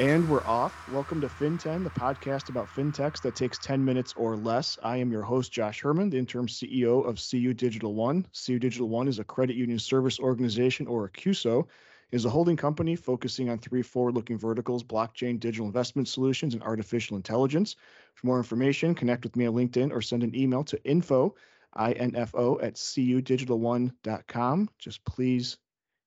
And we're off. Welcome to FinTen, the podcast about fintechs that takes 10 minutes or less. I am your host, Josh Herman, the interim CEO of CU Digital One. CU Digital One is a credit union service organization, or a CUSO, is a holding company focusing on three forward-looking verticals: blockchain, digital investment solutions, and artificial intelligence. For more information, connect with me on LinkedIn or send an email to info, I-N-F-O, at cudigital1.com. Just please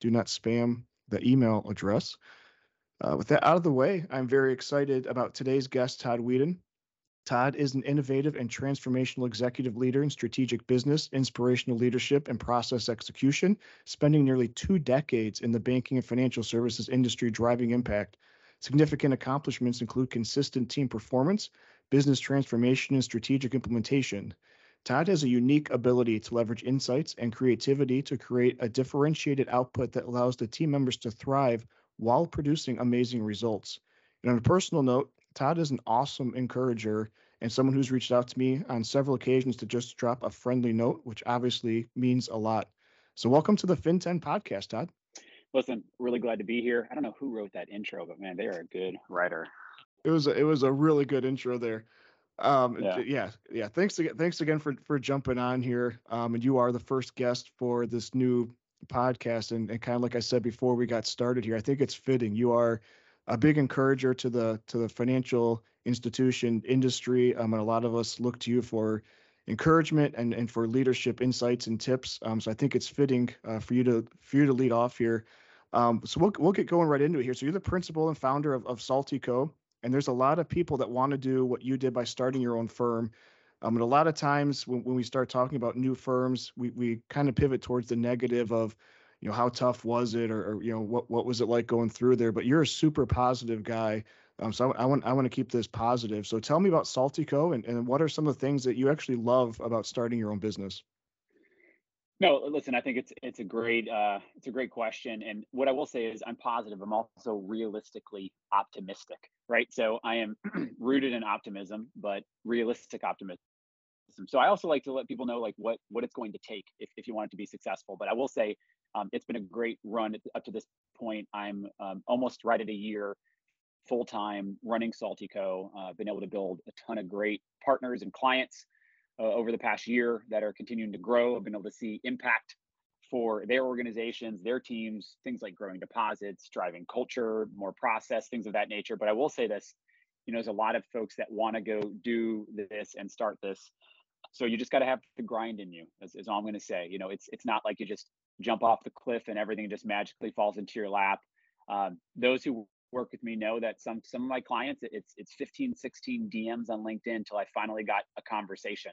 do not spam the email address. Uh, with that out of the way, I'm very excited about today's guest, Todd Weiden. Todd is an innovative and transformational executive leader in strategic business, inspirational leadership, and process execution, spending nearly two decades in the banking and financial services industry driving impact. Significant accomplishments include consistent team performance, business transformation, and strategic implementation. Todd has a unique ability to leverage insights and creativity to create a differentiated output that allows the team members to thrive while producing amazing results. And on a personal note, Todd is an awesome encourager and someone who's reached out to me on several occasions to just drop a friendly note, which obviously means a lot. So, welcome to the FinTen podcast, Todd. Listen, really glad to be here. I don't know who wrote that intro, but man, they are a good writer. It was a, it was a really good intro there. Um, yeah. yeah, yeah. Thanks again. Thanks again for for jumping on here. Um, and you are the first guest for this new podcast and, and kind of like I said before we got started here, I think it's fitting. You are a big encourager to the to the financial institution industry. Um, and a lot of us look to you for encouragement and, and for leadership insights and tips. Um, so I think it's fitting uh, for you to for you to lead off here. Um, so we'll we'll get going right into it here. So you're the principal and founder of, of Saltee Co. and there's a lot of people that want to do what you did by starting your own firm. Um, and a lot of times when, when we start talking about new firms, we, we kind of pivot towards the negative of, you know, how tough was it or, or, you know, what, what was it like going through there? But you're a super positive guy. Um, so I, I, want I want to keep this positive. So tell me about Saltee Co and, and what are some of the things that you actually love about starting your own business? No, listen, I think it's it's a great uh, it's a great question, and what I will say is I'm positive. I'm also realistically optimistic, right? So I am rooted in optimism, but realistic optimism. So I also like to let people know like what what it's going to take if if you want it to be successful. But I will say um, it's been a great run up to this point. I'm um, almost right at a year full time running Saltee Co. Uh, been able to build a ton of great partners and clients uh, over the past year that are continuing to grow. I've been able to see impact for their organizations, their teams, things like growing deposits, driving culture, more process, things of that nature. But I will say this, you know, there's a lot of folks that want to go do this and start this. So you just got to have the grind in you. Is, is all I'm going to say. You know, it's it's not like you just jump off the cliff and everything just magically falls into your lap. Um, those who work with me know that some some of my clients it's it's 15 16 dms on linkedin until i finally got a conversation.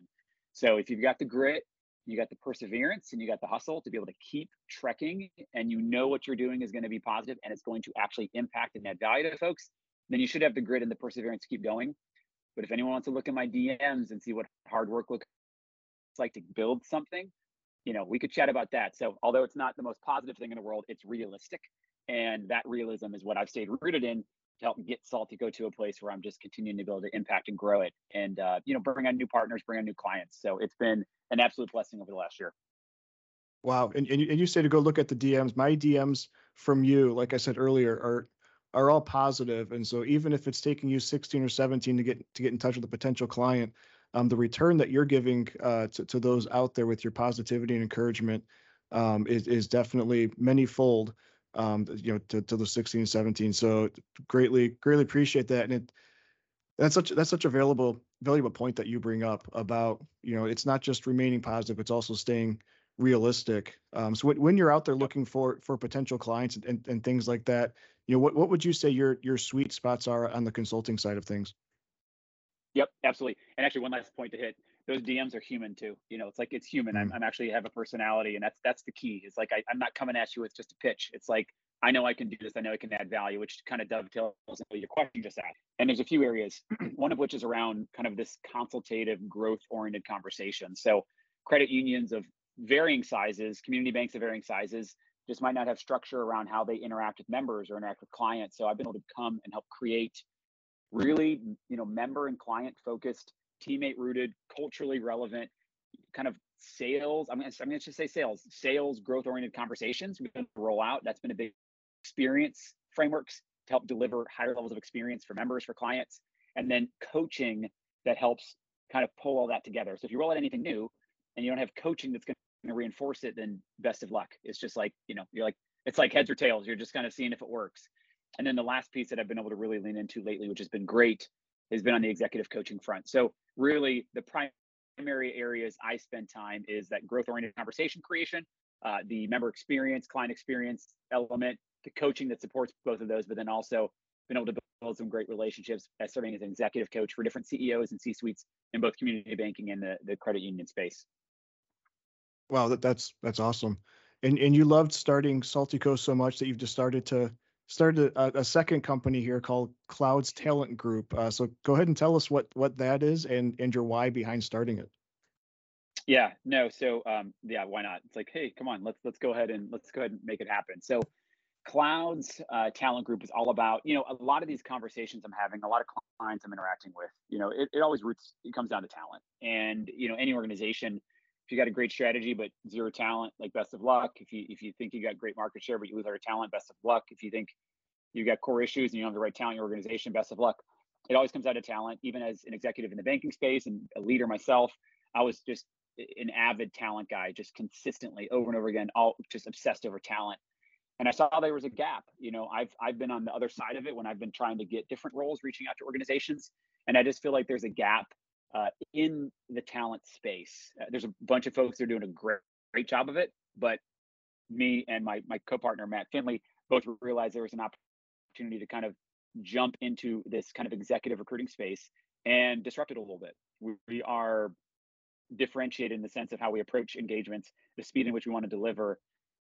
So if you've got the grit you got the perseverance and you got the hustle to be able to keep trekking and you know what you're doing is going to be positive and it's going to actually impact and add value to folks then you should have the grit and the perseverance to keep going. But if anyone wants to look at my dms and see what hard work looks like to build something you know we could chat about that. So although it's not the most positive thing in the world it's realistic and that realism is what I've stayed rooted in to help get Saltee Co to a place where I'm just continuing to able to impact and grow it and, uh, you know, bring on new partners, bring on new clients. So it's been an absolute blessing over the last year. Wow. And, and, you, and you say to go look at the DMs. My DMs from you, like I said earlier, are are all positive. And so even if it's taking you 16 or 17 to get to get in touch with a potential client, um, the return that you're giving uh, to, to those out there with your positivity and encouragement um, is, is definitely many fold um, you know, to, to the 16, 17. So greatly, greatly appreciate that. And it, that's such that's such a valuable valuable point that you bring up about you know it's not just remaining positive it's also staying realistic. Um, so when, when you're out there looking for for potential clients and, and, and things like that you know what, what would you say your your sweet spots are on the consulting side of things? Yep absolutely. And actually one last point to hit those DMs are human too. You know, it's like it's human. I'm, mm. I'm actually have a personality, and that's that's the key. It's like I, I'm not coming at you with just a pitch. It's like I know I can do this. I know I can add value, which kind of dovetails into your question just asked. And there's a few areas, one of which is around kind of this consultative, growth-oriented conversation. So credit unions of varying sizes, community banks of varying sizes, just might not have structure around how they interact with members or interact with clients. So I've been able to come and help create really, you know, member and client focused teammate rooted, culturally relevant, kind of sales. I'm going to, going to just say sales, sales growth oriented conversations. We've been roll out. That's been a big experience frameworks to help deliver higher levels of experience for members, for clients, and then coaching that helps kind of pull all that together. So if you roll out anything new and you don't have coaching that's going to reinforce it, then best of luck. It's just like, you know, you're like, it's like heads or tails. You're just kind of seeing if it works. And then the last piece that I've been able to really lean into lately, which has been great, has been on the executive coaching front. So really the primary areas I spend time is that growth oriented conversation creation, uh, the member experience, client experience element, the coaching that supports both of those, but then also been able to build some great relationships as serving as an executive coach for different CEOs and C-suites in both community banking and the, the credit union space. Wow, that, that's that's awesome. And and you loved starting Saltee Co so much that you've just started to started a, a second company here called Clouds Talent Group. Uh, so go ahead and tell us what what that is and and your why behind starting it. Yeah, no. So um, yeah, why not? It's like, hey, come on, let's let's go ahead and let's go ahead and make it happen. So Clouds uh, Talent Group is all about, you know, a lot of these conversations I'm having, a lot of clients I'm interacting with, you know, it, it always roots, it comes down to talent. And, you know, any organization, if you got a great strategy but zero talent, like best of luck. If you if you think you got great market share but you lose our talent, best of luck. If you think you got core issues and you don't have the right talent in your organization, best of luck. It always comes out of talent. Even as an executive in the banking space and a leader myself, I was just an avid talent guy, just consistently over and over again, all just obsessed over talent and I saw there was a gap. You know, I've I've been on the other side of it when I've been trying to get different roles, reaching out to organizations, and I just feel like there's a gap uh, in the talent space. Uh, there's a bunch of folks that are doing a great great job of it, but me and my my co-partner Matt Finley both realized there was an opportunity to kind of jump into this kind of executive recruiting space and disrupt it a little bit. We, we are differentiated in the sense of how we approach engagements, the speed in which we want to deliver,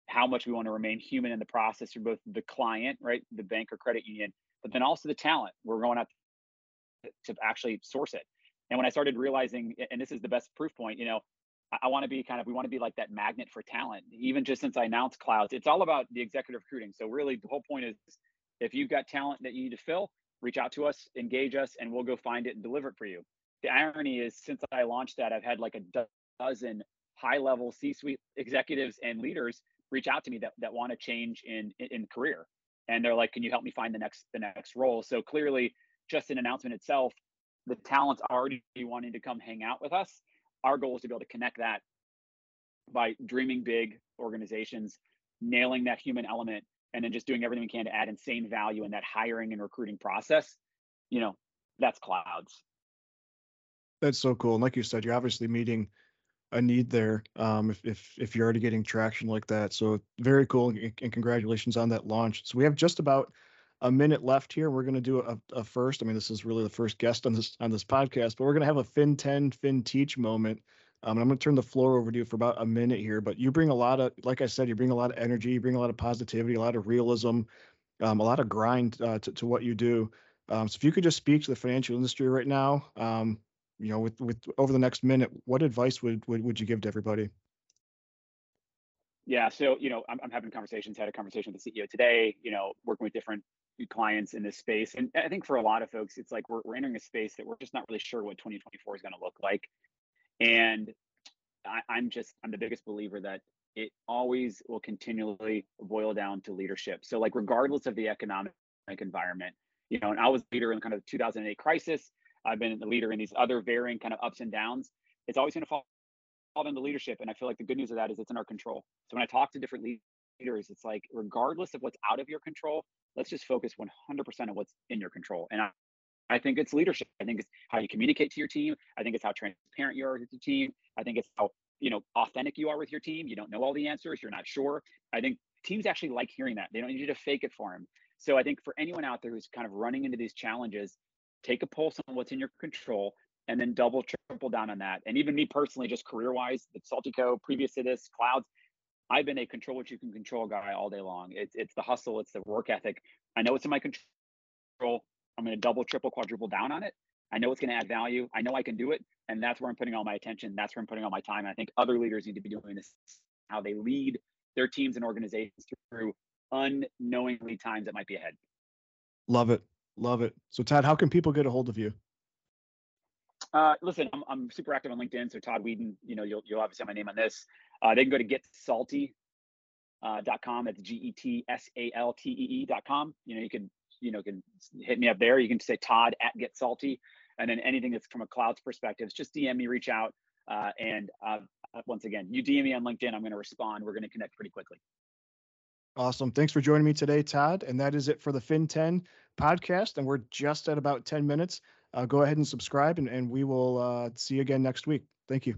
how much we want to remain human in the process for both the client, right, the bank or credit union, but then also the talent. We're going out to actually source it. And when I started realizing, and this is the best proof point, you know, I, I want to be kind of, we want to be like that magnet for talent. Even just since I announced clouds, it's all about the executive recruiting. So really, the whole point is, if you've got talent that you need to fill, reach out to us, engage us, and we'll go find it and deliver it for you. The irony is, since I launched that, I've had like a dozen high level C suite executives and leaders reach out to me that that want to change in, in in career and they're like can you help me find the next the next role so clearly just an announcement itself the talent's already wanting to come hang out with us our goal is to be able to connect that by dreaming big organizations nailing that human element and then just doing everything we can to add insane value in that hiring and recruiting process you know that's clouds that's so cool and like you said you're obviously meeting a need there um, if, if if you're already getting traction like that. So very cool and, and congratulations on that launch. So we have just about a minute left here. We're going to do a, a, first. I mean, this is really the first guest on this on this podcast, but we're going to have a Fin 10 Fin Teach moment. Um, and I'm going to turn the floor over to you for about a minute here. But you bring a lot of, like I said, you bring a lot of energy, you bring a lot of positivity, a lot of realism, um, a lot of grind uh, to, to what you do. Um, so if you could just speak to the financial industry right now, um, you know, with with over the next minute, what advice would would, would you give to everybody? Yeah, so you know, I'm, I'm having conversations. Had a conversation with the CEO today. You know, working with different clients in this space, and I think for a lot of folks, it's like we're we're entering a space that we're just not really sure what 2024 is going to look like. And I, I'm just I'm the biggest believer that it always will continually boil down to leadership. So like regardless of the economic environment, you know, and I was leader in kind of 2008 crisis. I've been the leader in these other varying kind of ups and downs. It's always going to fall, fall into leadership. And I feel like the good news of that is it's in our control. So when I talk to different leaders, it's like, regardless of what's out of your control, let's just focus 100% on what's in your control. And I, I think it's leadership. I think it's how you communicate to your team. I think it's how transparent you are with your team. I think it's how you know authentic you are with your team. You don't know all the answers. You're not sure. I think teams actually like hearing that. They don't need you to fake it for them. So I think for anyone out there who's kind of running into these challenges, take a pulse on what's in your control and then double triple down on that and even me personally just career wise the Saltee Co previous to this clouds i've been a control what you can control guy all day long. It's it's the hustle it's the work ethic. I know it's in my control. I'm going to double triple quadruple down on it. I know it's going to add value. I know i can do it and that's where i'm putting all my attention. That's where i'm putting all my time and i think other leaders need to be doing this how they lead their teams and organizations through unknowingly times that might be ahead. Love it. Love it. So Todd, how can people get a hold of you? Uh, listen, I'm, I'm super active on LinkedIn. So Todd Weiden, you know, you'll, you'll obviously have my name on this. Uh, they can go to getsaltee.com. Uh, That's G E T S A L T E E.com. You know, you can you know, can hit me up there. You can say Todd at Get Saltee, and then anything that's from a clouds perspective, just DM me, reach out, uh, and uh, uh once again, you DM me on LinkedIn. I'm going to respond. We're going to connect pretty quickly. Awesome. Thanks for joining me today, Todd. And that is it for the FinTen podcast. And we're just at about 10 minutes. Uh, go ahead and subscribe, and, and we will uh, see you again next week. Thank you.